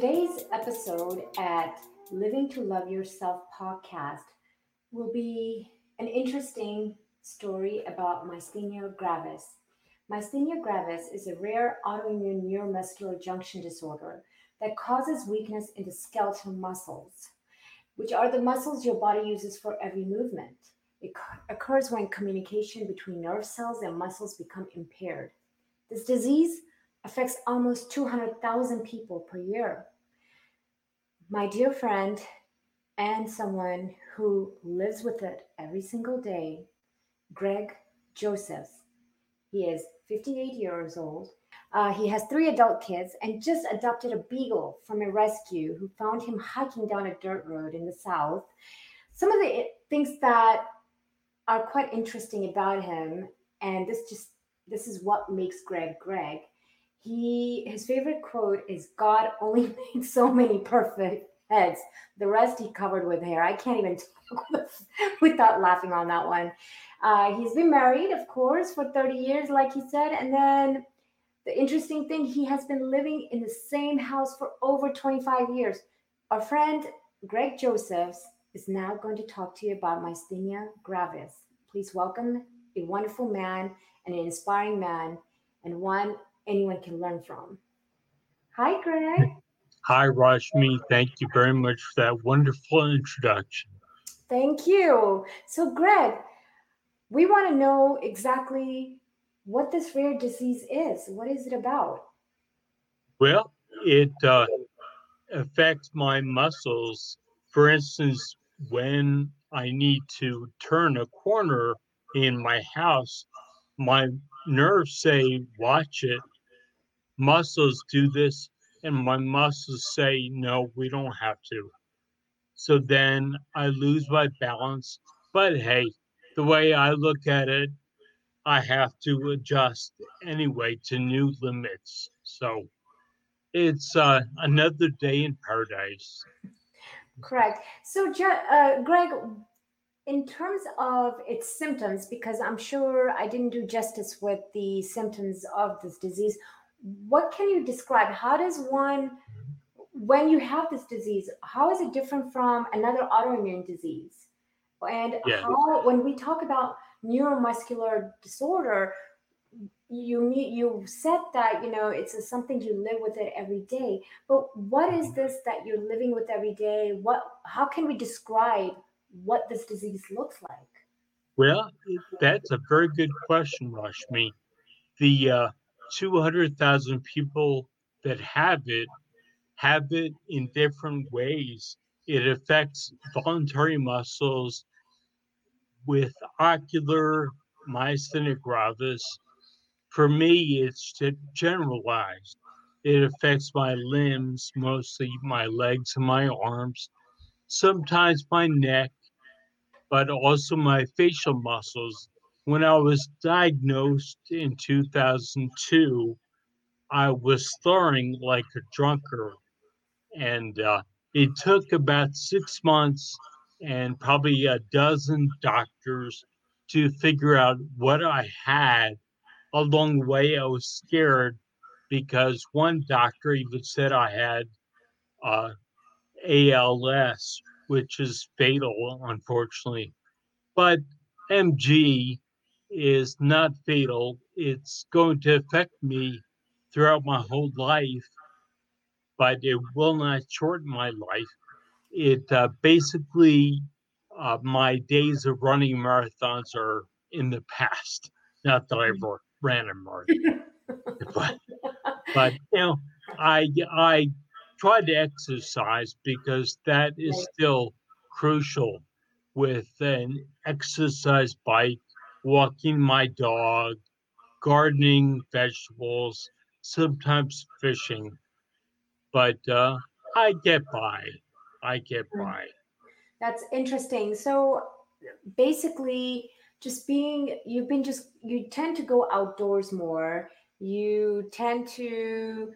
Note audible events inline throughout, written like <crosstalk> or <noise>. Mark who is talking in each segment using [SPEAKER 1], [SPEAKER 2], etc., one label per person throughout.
[SPEAKER 1] Today's episode at Living to Love Yourself podcast will be an interesting story about myasthenia gravis. Myasthenia gravis is a rare autoimmune neuromuscular junction disorder that causes weakness in the skeletal muscles, which are the muscles your body uses for every movement. It occurs when communication between nerve cells and muscles become impaired. This disease affects almost 200,000 people per year. My dear friend and someone who lives with it every single day, Greg Josephs. He is 58 years old. Uh, he has three adult kids and just adopted a beagle from a rescue who found him hiking down a dirt road in the south. Some of the things that are quite interesting about him, and this just this is what makes Greg Greg, he his favorite quote is god only <laughs> made so many perfect heads. The rest he covered with hair. I can't even talk <laughs> without laughing on that one. Uh, he's been married of course for 30 years like he said and then the interesting thing he has been living in the same house for over 25 years. Our friend greg josephs is now going to talk to you about myasthenia gravis. Please welcome a wonderful man and an inspiring man and one anyone can learn from. Hi, Greg.
[SPEAKER 2] Hi, Rashmi. Thank you very much for that wonderful introduction.
[SPEAKER 1] Thank you. So, Greg, we want to know exactly what this rare disease is. What is it about?
[SPEAKER 2] Well, it uh, affects my muscles. For instance, when I need to turn a corner in my house, my nerves say, watch it, muscles do this and my muscles say no we don't have to. So then i lose my balance but hey the way i look at it i have to adjust anyway to new limits. So it's uh, another day in paradise.
[SPEAKER 1] Correct. So uh, greg in terms of its symptoms because i'm sure i didn't do justice with the symptoms of this disease what can you describe? How does one, when you have this disease, how is it different from another autoimmune disease? And yeah. how, when we talk about neuromuscular disorder, you you said that you know it's a, something you live with it every day but what is mm-hmm. this that you're living with every day what how can we describe what this disease looks like
[SPEAKER 2] well that's a very good question rashmi the uh, 200,000 people that have it have it in different ways. It affects voluntary muscles with ocular myasthenia gravis. For me, it's generalized. It affects my limbs, mostly my legs and my arms, sometimes my neck, but also my facial muscles when I was diagnosed in 2002, I was slurring like a drunkard. And uh, it took about six months and probably a dozen doctors to figure out what I had. Along the way, I was scared because one doctor even said I had uh, ALS, which is fatal, unfortunately. But MG is not fatal. It's going to affect me throughout my whole life, but it will not shorten my life. It uh, basically, uh, my days of running marathons are in the past. <laughs> Not that I ran a marathon, <laughs> but, but you know, I I try to exercise because that is still crucial with an exercise bike walking my dog, gardening vegetables, sometimes fishing. But uh, I get by. I get hmm. by.
[SPEAKER 1] That's interesting. So basically, just being, you've been just, you tend to go outdoors more. You tend to,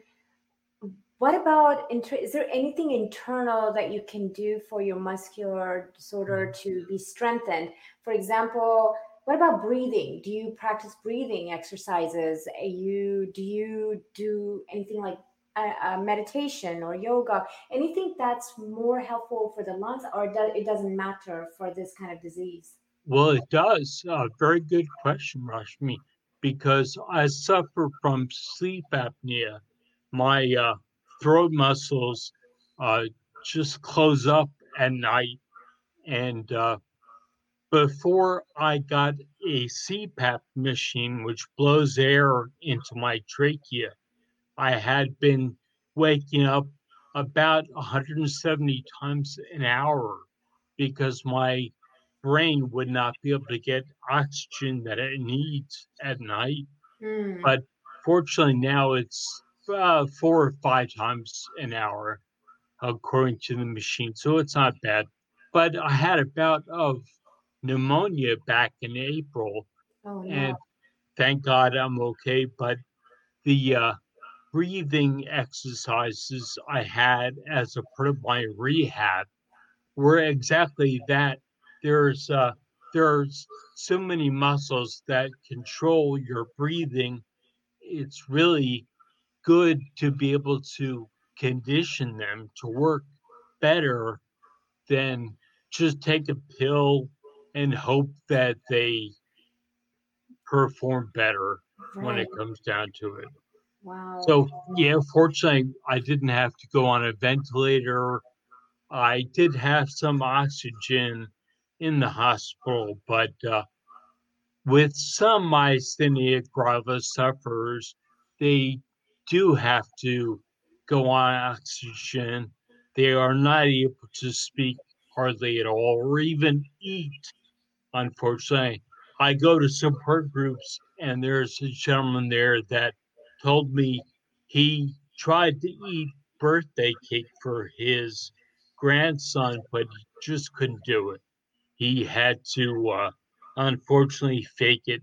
[SPEAKER 1] what about, is there anything internal that you can do for your muscular disorder hmm. to be strengthened? For example, what about breathing do you practice breathing exercises you do you do anything like uh, meditation or yoga, anything that's more helpful for the lungs, or do, it doesn't matter for this kind of disease?
[SPEAKER 2] Well, it does. Uh, very good question, Rashmi, because I suffer from sleep apnea. My uh, throat muscles uh, just close up at night. And uh, before I got a CPAP machine, which blows air into my trachea, I had been waking up about 170 times an hour because my brain would not be able to get oxygen that it needs at night. Mm. But fortunately, now it's uh, four or five times an hour, according to the machine. So it's not bad. But I had a bout of pneumonia back in April. Oh, no. And thank God I'm okay. But the uh, breathing exercises I had as a part of my rehab were exactly that. There's uh, there's so many muscles that control your breathing. It's really good to be able to condition them to work better than just take a pill and hope that they perform better right. when it comes down to it.
[SPEAKER 1] Wow.
[SPEAKER 2] So yeah, fortunately, I didn't have to go on a ventilator. I did have some oxygen in the hospital, but uh, with some myasthenia gravis sufferers, they do have to go on oxygen. They are not able to speak hardly at all or even eat, unfortunately. I go to support groups, and there's a gentleman there that told me he tried to eat birthday cake for his grandson, but he just couldn't do it. He had to, uh, unfortunately, fake it.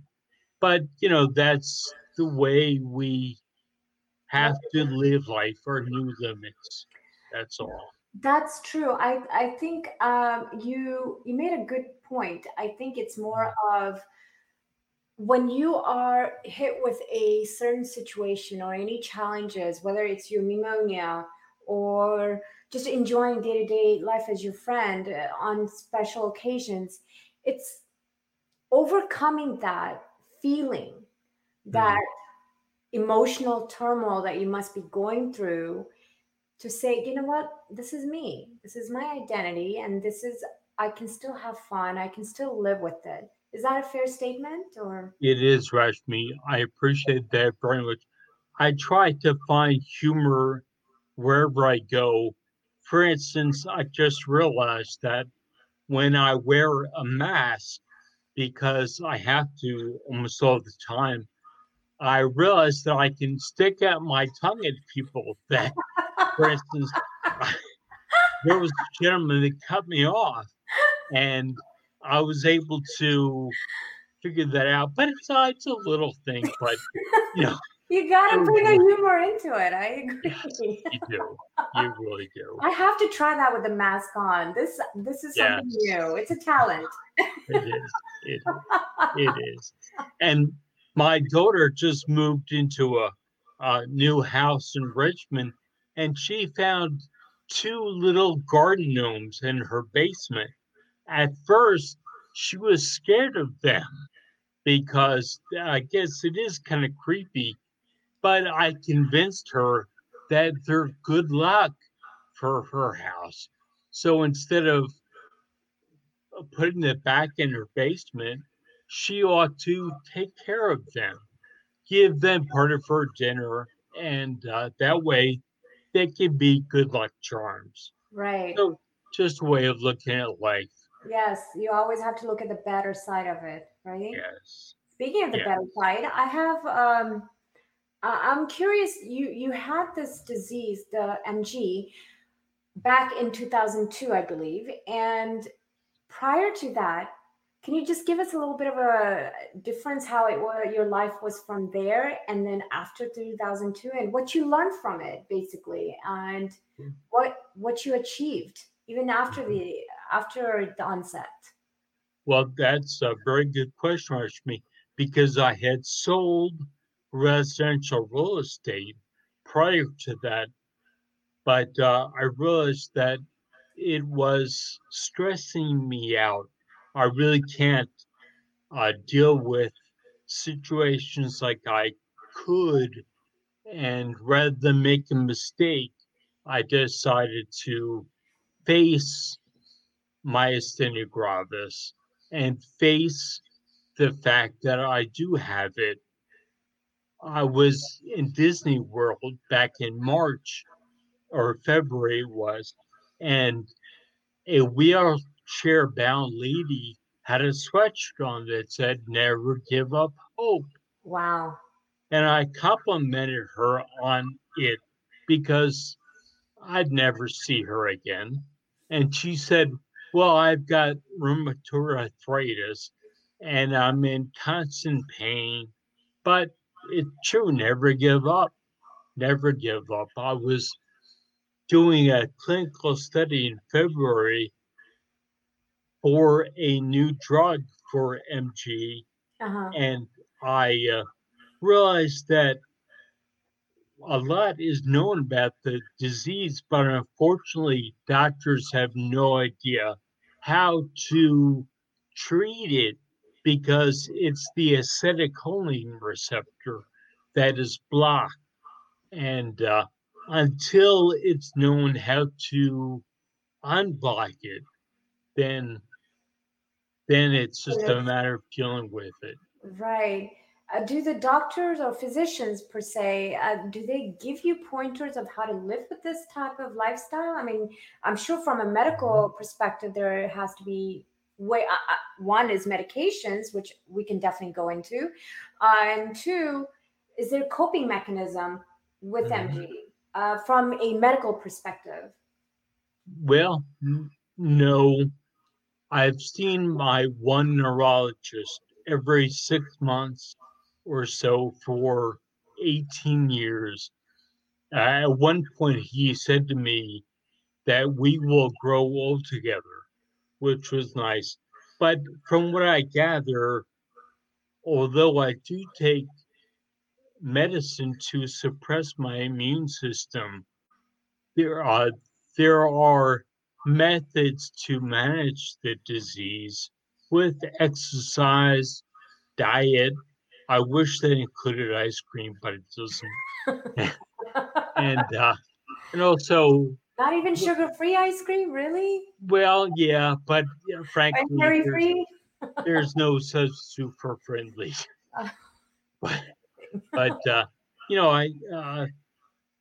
[SPEAKER 2] But, you know, that's the way we have to live life our new limits. That's all.
[SPEAKER 1] That's true. I, I think um, you you made a good point. I think it's more mm. of when you are hit with a certain situation or any challenges, whether it's your pneumonia or just enjoying day to day life as your friend uh, on special occasions, it's overcoming that feeling, that mm-hmm. Emotional turmoil that you must be going through to say, you know what, this is me, this is my identity, and this is, I can still have fun, I can still live with it is that a fair statement or?
[SPEAKER 2] It is, Rashmi. I appreciate that very much. I try to find humor wherever I go. For instance, I just realized that when I wear a mask, because I have to almost all the time, I realized that I can stick out my tongue at people. <laughs> That, for instance, <laughs> there was a gentleman that cut me off, and I was able to figure that out. But it's uh, it's a little thing, but you know. <laughs>
[SPEAKER 1] You gotta bring a humor into it. I agree.
[SPEAKER 2] Yes, you do. You really do.
[SPEAKER 1] I have to try that with the mask on. This this is something yes. new. It's a talent.
[SPEAKER 2] it is. It, it is. And my daughter just moved into a, a new house in Richmond, and she found two little garden gnomes in her basement at first she was scared of them because I guess it is kind of creepy. But I convinced her that they're good luck for her house. So instead of uh, putting it back in her basement, she ought to take care of them, give them part of her dinner, and uh, that way they can be good luck charms.
[SPEAKER 1] Right.
[SPEAKER 2] So just a way of looking at life.
[SPEAKER 1] Yes, you always have to look at the better side of it, right?
[SPEAKER 2] Yes.
[SPEAKER 1] Speaking of the yes. better side, I have um I'm curious you you had this disease, the MG, back in 2002, I believe, and prior to that, can you just give us a little bit of a difference how it was your life was from there and then after 2002 and what you learned from it basically and hmm. what what you achieved even after mm-hmm. the after the onset?
[SPEAKER 2] Well, that's a very good question, Rashmi, because I had sold residential real estate prior to that, but uh, I realized that it was stressing me out. I really can't uh, deal with situations like I could. And rather than make a mistake, I decided to face myasthenia gravis and face the fact that I do have it. I was in Disney World back in March or February was, and a wheelchair bound lady had a sweatshirt on that said, Never give up hope.
[SPEAKER 1] Wow.
[SPEAKER 2] And I complimented her on it because I'd never see her again. And she said, Well, I've got rheumatoid arthritis and I'm in constant pain, but it's true, never give up. Never give up. I was doing a clinical study in February for a new drug for MG, uh-huh. and I uh, realized that a lot is known about the disease, but unfortunately, doctors have no idea how to treat it because it's the acetylcholine receptor that is blocked. And uh, until it's known how to unblock it, then then it's just a matter of dealing with it.
[SPEAKER 1] Right. Uh, do the doctors or physicians per se uh, do they give you pointers of how to live with this type of lifestyle i mean i'm sure from a medical mm-hmm. perspective there has to be way uh, uh, one is medications which we can definitely go into uh, and two is there a coping mechanism with mm-hmm. mg uh, from a medical perspective
[SPEAKER 2] well n- no i've seen my one neurologist every six months or so for 18 years. Uh, at one point, he said to me that we will grow old together, which was nice. But from what I gather, although I do take medicine to suppress my immune system, there are there are methods to manage the disease with exercise, diet, I wish they included ice cream, but it doesn't. <laughs> and uh, and also
[SPEAKER 1] not even sugar-free ice cream, really?
[SPEAKER 2] Well, yeah, but yeah, frankly, there's, free? there's no <laughs> substitute for friendly. <laughs> but but uh, you know, I uh,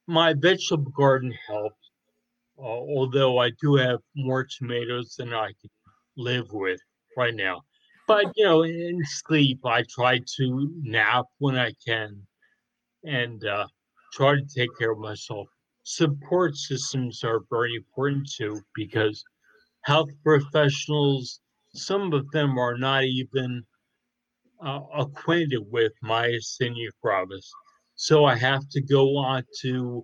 [SPEAKER 2] my vegetable garden helps, uh, although I do have more tomatoes than I can live with right now but you know, in sleep, I try to nap when I can, and uh, try to take care of myself. Support systems are very important too because health professionals, some of them are not even uh, acquainted with myasthenia gravis. So I have to go onto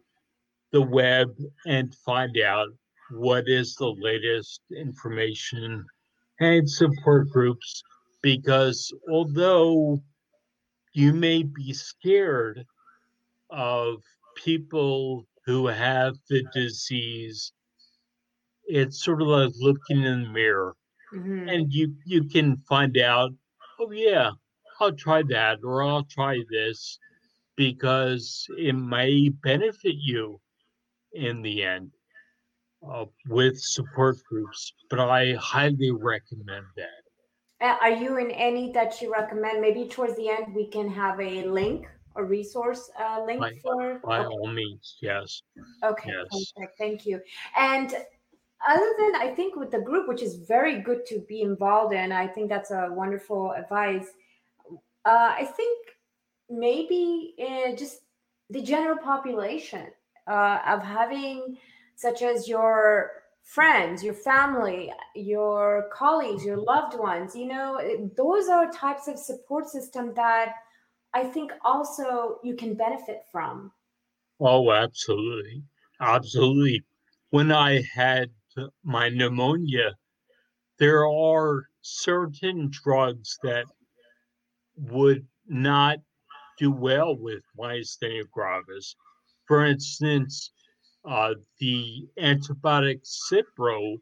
[SPEAKER 2] the web and find out what is the latest information and support groups because although you may be scared of people who have the disease, it's sort of like looking in the mirror. Mm-hmm. And you you can find out, oh yeah, I'll try that or I'll try this because it may benefit you in the end uh, with support groups. But I highly recommend that.
[SPEAKER 1] Are you in any that you recommend? Maybe towards the end we can have a link a resource uh, link
[SPEAKER 2] by,
[SPEAKER 1] for.
[SPEAKER 2] By okay. all means, yes.
[SPEAKER 1] Okay, yes. perfect. Thank you. And other than I think with the group, which is very good to be involved in, I think that's a wonderful advice. Uh, I think maybe uh, just the general population uh, of having such as your friends, your family, your colleagues, your loved ones. You know, those are types of support system that I think also you can benefit from.
[SPEAKER 2] Oh, absolutely. Absolutely. When I had my pneumonia, there are certain drugs that would not do well with myasthenia gravis. For instance, uh, the antibiotic Cipro,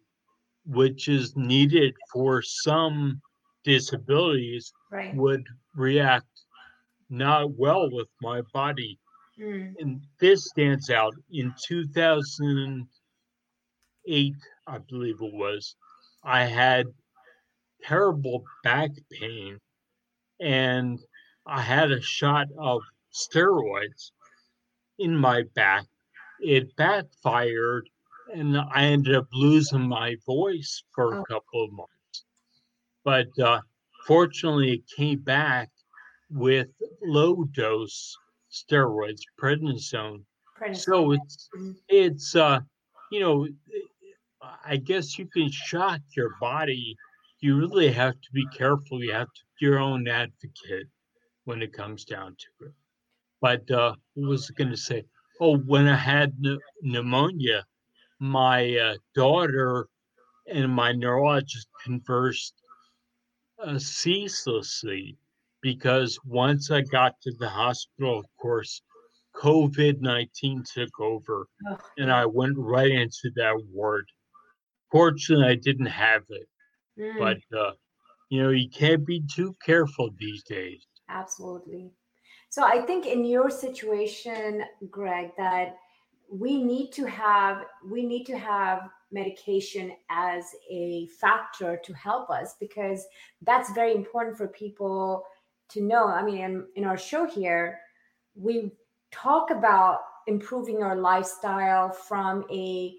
[SPEAKER 2] which is needed for some disabilities,
[SPEAKER 1] right.
[SPEAKER 2] would react not well with my body.
[SPEAKER 1] Mm.
[SPEAKER 2] And this stands out in 2008, I believe it was. I had terrible back pain and I had a shot of steroids in my back. It backfired and I ended up losing my voice for
[SPEAKER 1] Oh.
[SPEAKER 2] a couple of months. But uh, fortunately, it came back with low dose steroids, prednisone.
[SPEAKER 1] Prednisone.
[SPEAKER 2] So it's
[SPEAKER 1] Mhm.
[SPEAKER 2] it's uh you know I guess you can shock your body. You really have to be careful. You have to be your own advocate when it comes down to it. But uh, what was going to say? Oh, when I had pneu- pneumonia, my uh, daughter and my neurologist conversed uh, ceaselessly because once I got to the hospital, of course, COVID 19 took over and I went right into that ward. Fortunately, I didn't have it,
[SPEAKER 1] Mm,
[SPEAKER 2] but uh, you know, you can't be too careful these days.
[SPEAKER 1] absolutely. So I think in your situation, Greg, that we need to have we need to have medication as a factor to help us because that's very important for people to know. I mean, in, in our show here, we talk about improving our lifestyle from a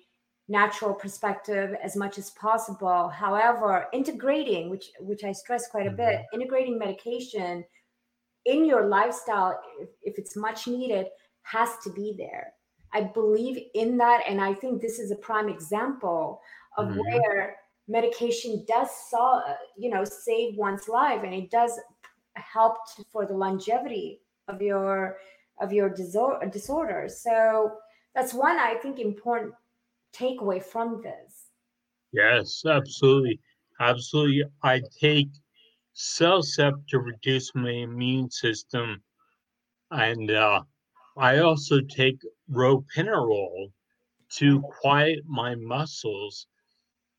[SPEAKER 1] natural perspective as much as possible. However, integrating, which which I stress quite a mm-hmm. bit, integrating medication in your lifestyle, if, if it's much needed, has to be there. I believe in that, and I think this is a prime example of
[SPEAKER 2] Mhm.
[SPEAKER 1] where medication does so, you know save one's life, and it does help to, for the longevity of your of your disor- disorder. So that's one I think important takeaway from this.
[SPEAKER 2] Yes, absolutely. Absolutely. I take Cellcept to reduce my immune system. And uh, I also take ropinirole to quiet my muscles.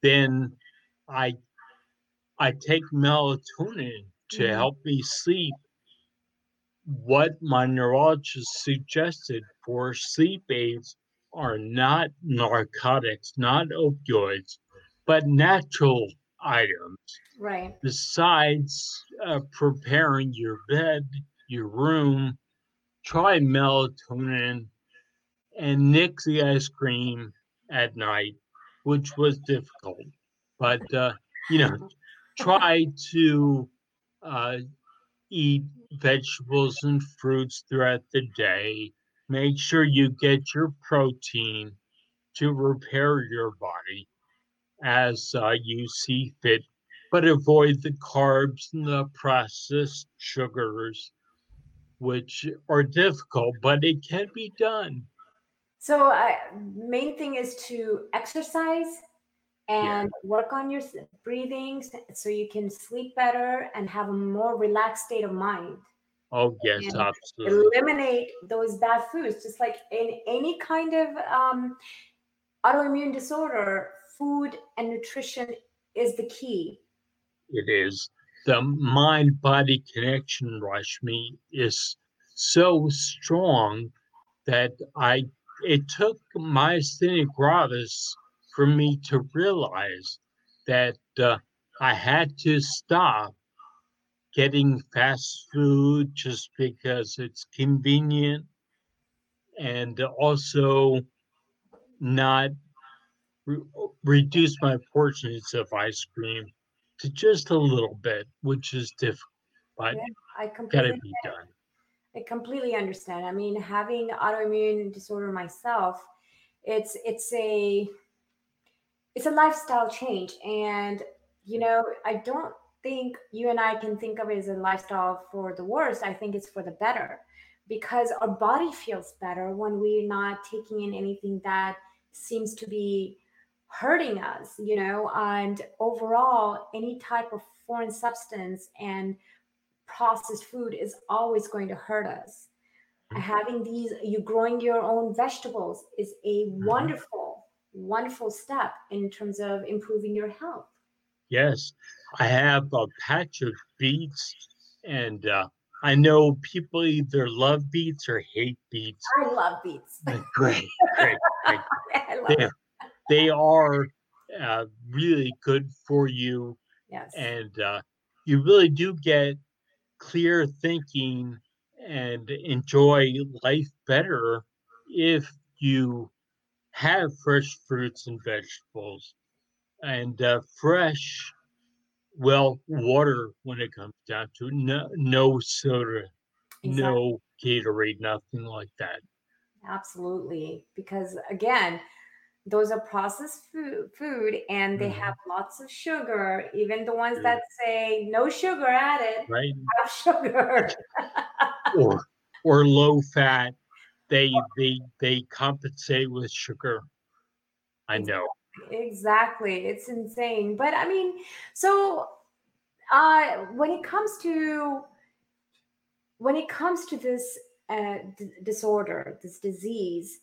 [SPEAKER 2] Then I I take melatonin to
[SPEAKER 1] Mhm.
[SPEAKER 2] help me sleep. What my neurologist suggested for sleep aids are not narcotics, not opioids, but natural items.
[SPEAKER 1] Right.
[SPEAKER 2] Besides uh, preparing your bed, your room, try melatonin and nix the ice cream at night, which was difficult. But, uh, you know, try to uh, eat vegetables and fruits throughout the day. Make sure you get your protein to repair your body as uh, you see fit, but avoid the carbs and the processed sugars, which are difficult, but it can be done.
[SPEAKER 1] So, I, main thing is to exercise and work on your breathing so you can sleep better and have a more relaxed state of mind.
[SPEAKER 2] Oh, yes,
[SPEAKER 1] And
[SPEAKER 2] absolutely.
[SPEAKER 1] Eliminate those bad foods, just like in any kind of um, autoimmune disorder, food and nutrition is the key.
[SPEAKER 2] It is. The mind body connection, Rashmi, is so strong that I it took myasthenia gravis for me to realize that uh, I had to stop getting fast food just because it's convenient and also not re- reduce my portions of ice cream to just a little bit, which is difficult, but
[SPEAKER 1] Yeah, I
[SPEAKER 2] gotta
[SPEAKER 1] completely
[SPEAKER 2] be done.
[SPEAKER 1] I completely understand. I mean, having autoimmune disorder myself, it's it's a it's a lifestyle change, and you know, I don't think you and I can think of it as a lifestyle for the worse. I think it's for the better because our body feels better when we're not taking in anything that seems to be hurting us, you know, and overall, any type of foreign substance and processed food is always going to hurt us. mm-hmm. having these you growing your own vegetables is a mm-hmm. wonderful wonderful step in terms of improving your health
[SPEAKER 2] yes i have a patch of beets and uh, i know people either love beets or hate beets
[SPEAKER 1] i love beets
[SPEAKER 2] great great, great. <laughs> they, they, are uh, really good for you
[SPEAKER 1] yes
[SPEAKER 2] and uh, you really do get clear thinking and enjoy life better if you have fresh fruits and vegetables and uh, fresh well water when it comes down to no, no soda exactly. no gatorade nothing like that
[SPEAKER 1] absolutely because again those are processed food, food and they mm-hmm. have lots of sugar even the ones that say no sugar added
[SPEAKER 2] right. <laughs>
[SPEAKER 1] have sugar. <laughs>
[SPEAKER 2] Or or low fat they they they compensate with sugar. I know.
[SPEAKER 1] exactly it's insane but i mean so uh when it comes to when it comes to this uh, d- disorder this disease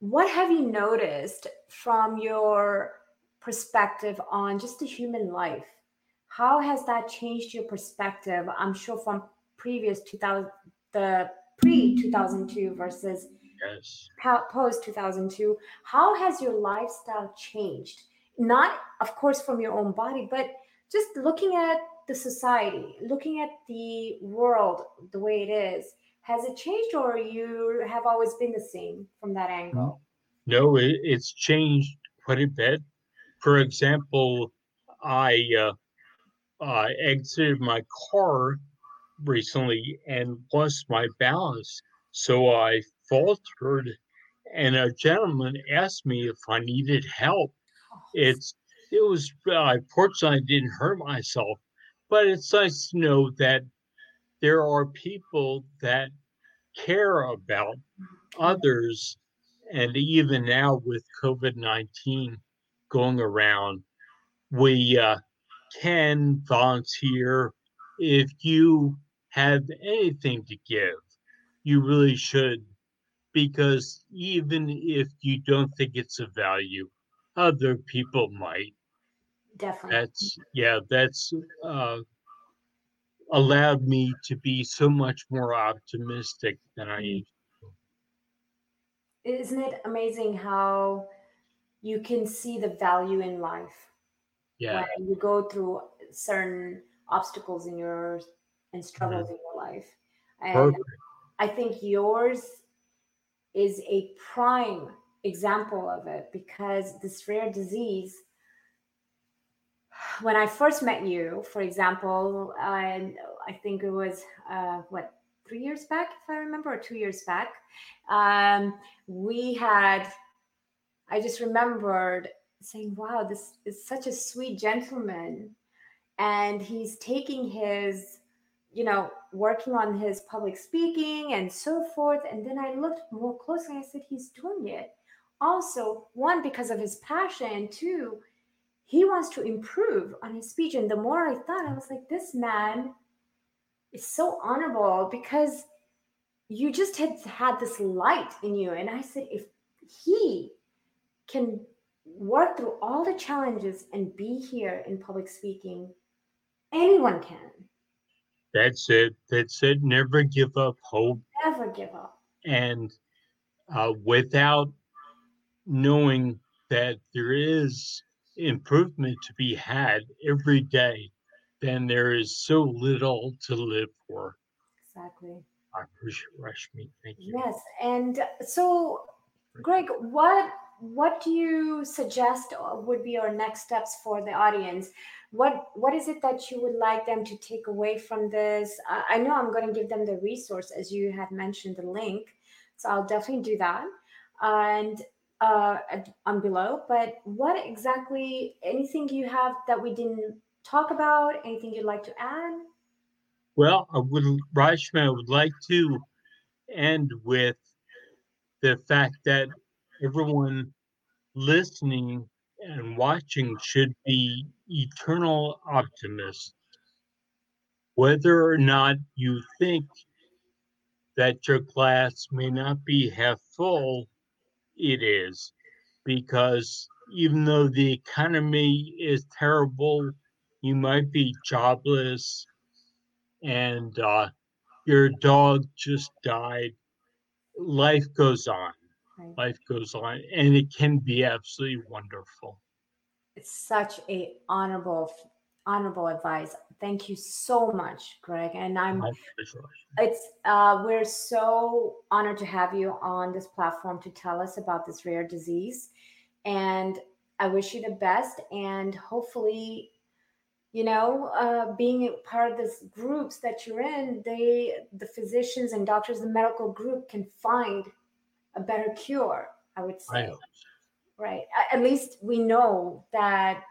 [SPEAKER 1] what have you noticed from your perspective on just the human life? How has that changed your perspective? I'm sure from previous 2000 the pre 2002 versus
[SPEAKER 2] yes.
[SPEAKER 1] post 2002 how has your lifestyle changed? Not of course from your own body but just looking at the society looking at the world the way it is has it changed or you have always been the same from that angle
[SPEAKER 2] no it, it's changed quite a bit for example i uh, uh, exited my car recently and lost my balance. So I faltered, and a gentleman asked me if I needed help. It's it was uh, fortunately I didn't hurt myself, but it's nice to know that there are people that care about others, and even now with COVID nineteen going around, we uh, can volunteer if you have anything to give, you really should, because even if you don't think it's of value, other people might.
[SPEAKER 1] Definitely.
[SPEAKER 2] That's yeah. That's uh, allowed me to be so much more optimistic than I used.
[SPEAKER 1] To. Isn't it amazing how you can see the value in life?
[SPEAKER 2] Yeah.
[SPEAKER 1] When you go through certain obstacles in your and struggles mm-hmm. in your life. And Perfect. I think yours is a prime example of it because this rare disease when I first met you, for example, I, I think it was uh, what three years back, if I remember, or two years back, um, we had. I just remembered saying, "Wow, this is such a sweet gentleman," and he's taking his you know, working on his public speaking and so forth. And then I looked more closely. I said, he's doing it. Also, one, because of his passion, two, he wants to improve on his speech. And the more I thought, I was like, this man is so honorable because you just had had this light in you. And I said, if he can work through all the challenges and be here in public speaking, anyone can.
[SPEAKER 2] That's it. That's it. Never give up hope.
[SPEAKER 1] Never give up.
[SPEAKER 2] And uh, without knowing that there is improvement to be had every day, then there is so little to live for.
[SPEAKER 1] Exactly.
[SPEAKER 2] I appreciate Rashmi. Thank you.
[SPEAKER 1] Yes. And so, Greg, what what do you suggest would be our next steps for the audience? what what is it that you would like them to take away from this i, I know i'm going to give them the resource as you had mentioned the link so i'll definitely do that and uh, on below but what exactly anything you have that we didn't talk about anything you'd like to add
[SPEAKER 2] well i would rashmi i would like to end with the fact that everyone listening and watching should be eternal optimists. Whether or not you think that your glass may not be half full, it is. Because even though the economy is terrible, you might be jobless, and uh, your dog just died. Life goes on. Right. Life goes on, and it can be absolutely wonderful.
[SPEAKER 1] It's such a honorable honorable advice. Thank you so much, Greg. And I'm it's uh, we're so honored to have you on this platform to tell us about this rare disease. And I wish you the best and hopefully you know uh, being part of this groups that you're in they the physicians and doctors the medical group can find a better cure i would say right at least we know that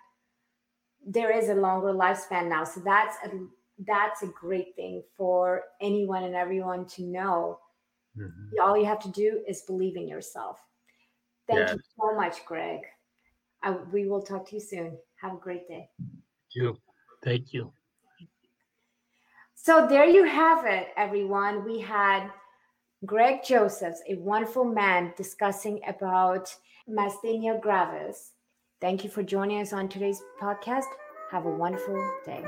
[SPEAKER 1] there is a longer lifespan now. So that's a that's a great thing for anyone and everyone to know. Mm-hmm. All you have to do is believe in yourself. Thank you so much, Greg. I, we will talk to you soon. Have a great day.
[SPEAKER 2] Thank you. Thank you.
[SPEAKER 1] So there you have it, everyone. We had Greg Josephs, a wonderful man, discussing about myasthenia gravis Thank you for joining us on today's podcast. Have a wonderful day.